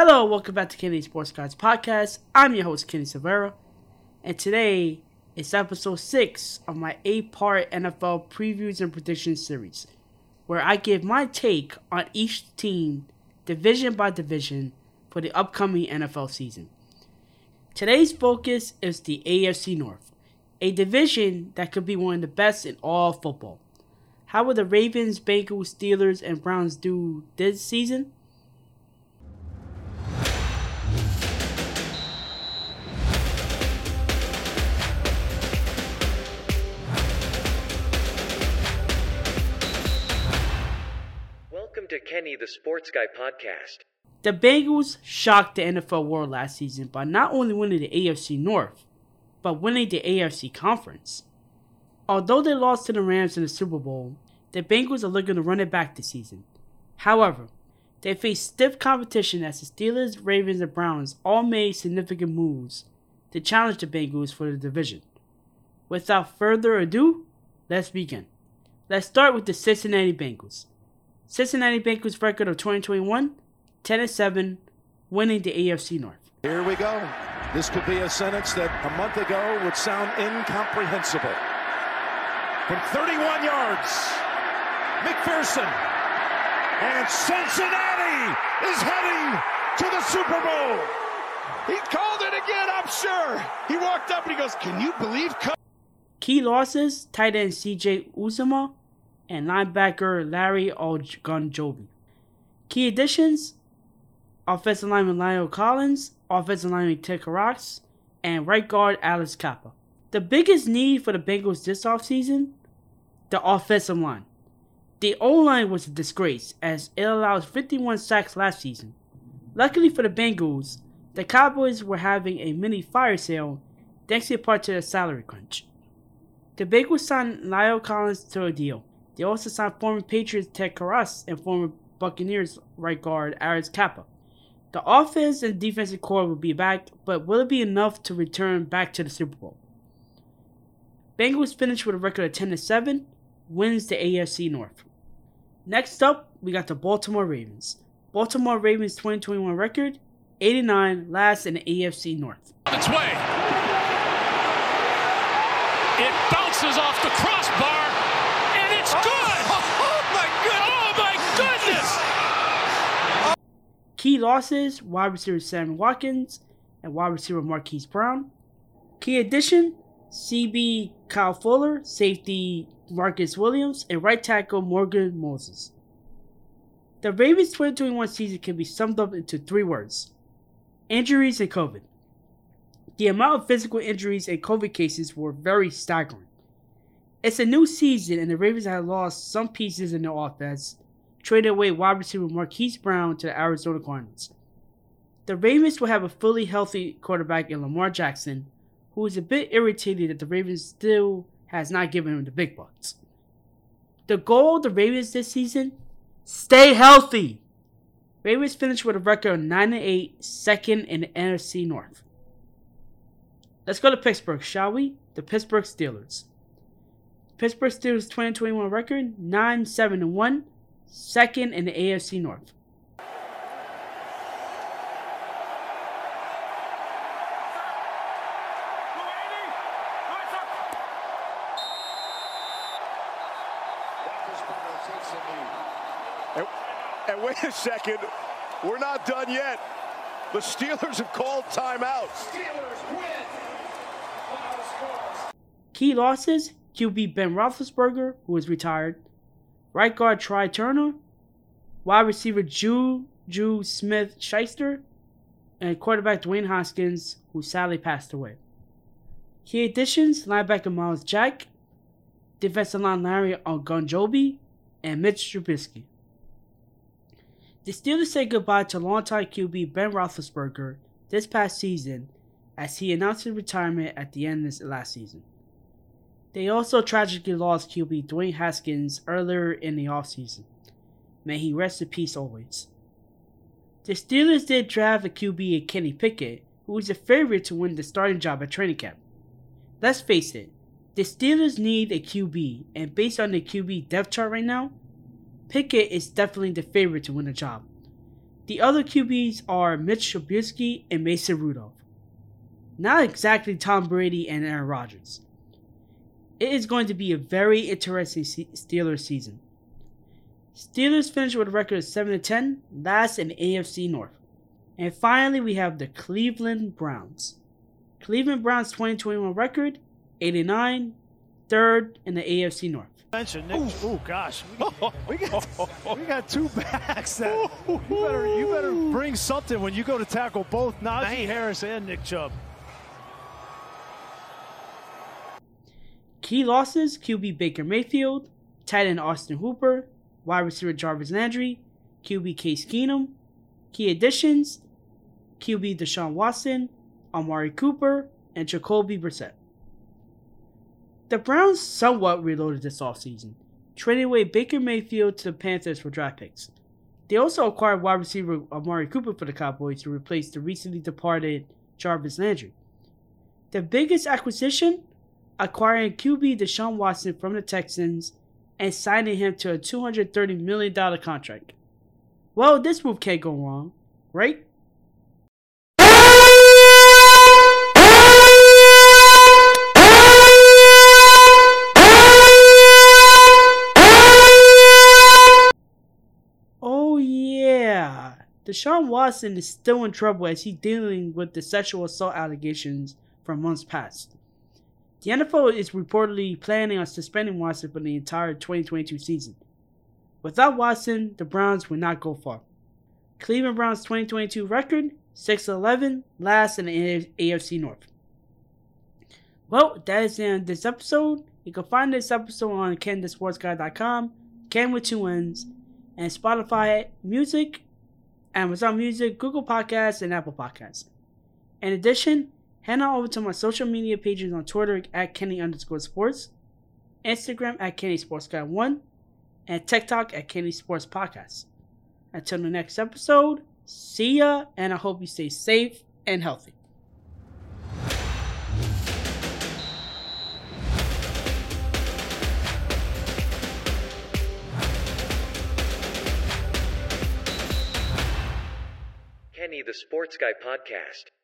Hello, welcome back to Kenny Sports Cards Podcast. I'm your host, Kenny Silvera, and today is episode 6 of my 8 part NFL previews and predictions series, where I give my take on each team, division by division, for the upcoming NFL season. Today's focus is the AFC North, a division that could be one of the best in all football. How will the Ravens, Bengals, Steelers, and Browns do this season? Kenny the Sports Guy podcast. The Bengals shocked the NFL world last season by not only winning the AFC North, but winning the AFC Conference. Although they lost to the Rams in the Super Bowl, the Bengals are looking to run it back this season. However, they face stiff competition as the Steelers, Ravens, and Browns all made significant moves to challenge the Bengals for the division. Without further ado, let's begin. Let's start with the Cincinnati Bengals. Cincinnati Bengals record of 2021, 10 and 7, winning the AFC North. Here we go. This could be a sentence that a month ago would sound incomprehensible. From 31 yards, McPherson. And Cincinnati is heading to the Super Bowl. He called it again, I'm sure. He walked up and he goes, Can you believe? Co-? Key losses tight end CJ Uzomah and linebacker Larry Ogunjobi. Key additions offensive lineman La'el Collins, offensive lineman Ted Karras, and right guard Alex Cappa. The biggest need for the Bengals this offseason? The offensive line. The O line was a disgrace as it allowed 51 sacks last season. Luckily for the Bengals, the Cowboys were having a mini fire sale thanks in part to the salary crunch. The Bengals signed La'el Collins to a deal. They also signed former Patriots Ted Karras and former Buccaneers right guard Alex Cappa. The offense and defensive core will be back, but will it be enough to return back to the Super Bowl? Bengals finished with a record of 10 7, wins the AFC North. Next up, we got the Baltimore Ravens. Baltimore Ravens 2021 record 89, last in the AFC North. Its way. It bounces off the crossbar, and it's good. Oh, my God. Oh my goodness! Key losses wide receiver Sam Watkins and wide receiver Marquise Brown. Key addition CB Kyle Fuller, safety Marcus Williams, and right tackle Morgan Moses. The Ravens 2021 season can be summed up into three words injuries and COVID. The amount of physical injuries and COVID cases were very staggering. It's a new season, and the Ravens have lost some pieces in their offense, traded away wide receiver Marquise Brown to the Arizona Cardinals. The Ravens will have a fully healthy quarterback in Lamar Jackson, who is a bit irritated that the Ravens still has not given him the big bucks. The goal of the Ravens this season? Stay healthy! Ravens finished with a record of 9 8, second in the NFC North. Let's go to Pittsburgh, shall we? The Pittsburgh Steelers. Pittsburgh Steelers 2021 record 9 7 1, second in the AFC North. And, and wait a second, we're not done yet. The Steelers have called timeout. Key losses QB Ben Roethlisberger, who is retired, right guard Trai Turner, wide receiver Jew Jew Smith Schuster, and quarterback Dwayne Haskins, who sadly passed away. Key additions linebacker Myles Jack, defensive line Larry Ogunjobi, and Mitch Trubisky. The Steelers said goodbye to longtime QB Ben Roethlisberger this past season as he announced his retirement at the end of last season. They also tragically lost QB Dwayne Haskins earlier in the offseason. May he rest in peace always. The Steelers did draft a QB in Kenny Pickett, who was a favorite to win the starting job at training camp. Let's face it, the Steelers need a QB, and based on the QB depth chart right now, Pickett is definitely the favorite to win the job. The other QBs are Mitch Trubisky and Mason Rudolph. Not exactly Tom Brady and Aaron Rodgers. It is going to be a very interesting Steelers season. Steelers finished with a record of 7 10, last in the AFC North. And finally, we have the Cleveland Browns. Cleveland Browns 2021 record 89, third in the AFC North. Oh gosh, we, we, got, we got two backs. That you better you better bring something when you go to tackle both Najee Harris and Nick Chubb. Key losses: QB Baker Mayfield, tight end Austin Hooper, wide receiver Jarvis Landry, QB Case Keenum. Key additions: QB Deshaun Watson, Amari Cooper, and Jacoby Brissett. The Browns somewhat reloaded this offseason, trading away Baker Mayfield to the Panthers for draft picks. They also acquired wide receiver Amari Cooper for the Cowboys to replace the recently departed Jarvis Landry. The biggest acquisition? Acquiring QB Deshaun Watson from the Texans and signing him to a $230 million contract. Well, this move can't go wrong, right? Oh, yeah. Deshaun Watson is still in trouble as he's dealing with the sexual assault allegations from months past. The NFL is reportedly planning on suspending Watson for the entire 2022 season. Without Watson, the Browns would not go far. Cleveland Browns 2022 record 6 11, last in the AFC North. Well, that is the end of this episode. You can find this episode on KennTheSportsGuy.com, Ken with two N's, and Spotify Music Amazon Music, Google Podcasts, and Apple Podcasts. In addition, head on over to my social media pages on Twitter at Kenny underscore sports, Instagram at Kenny Sports Guy 1, and TikTok at Kenny Sports Podcast. Until the next episode, see ya, and I hope you stay safe and healthy. Kenny the Sports Guy podcast.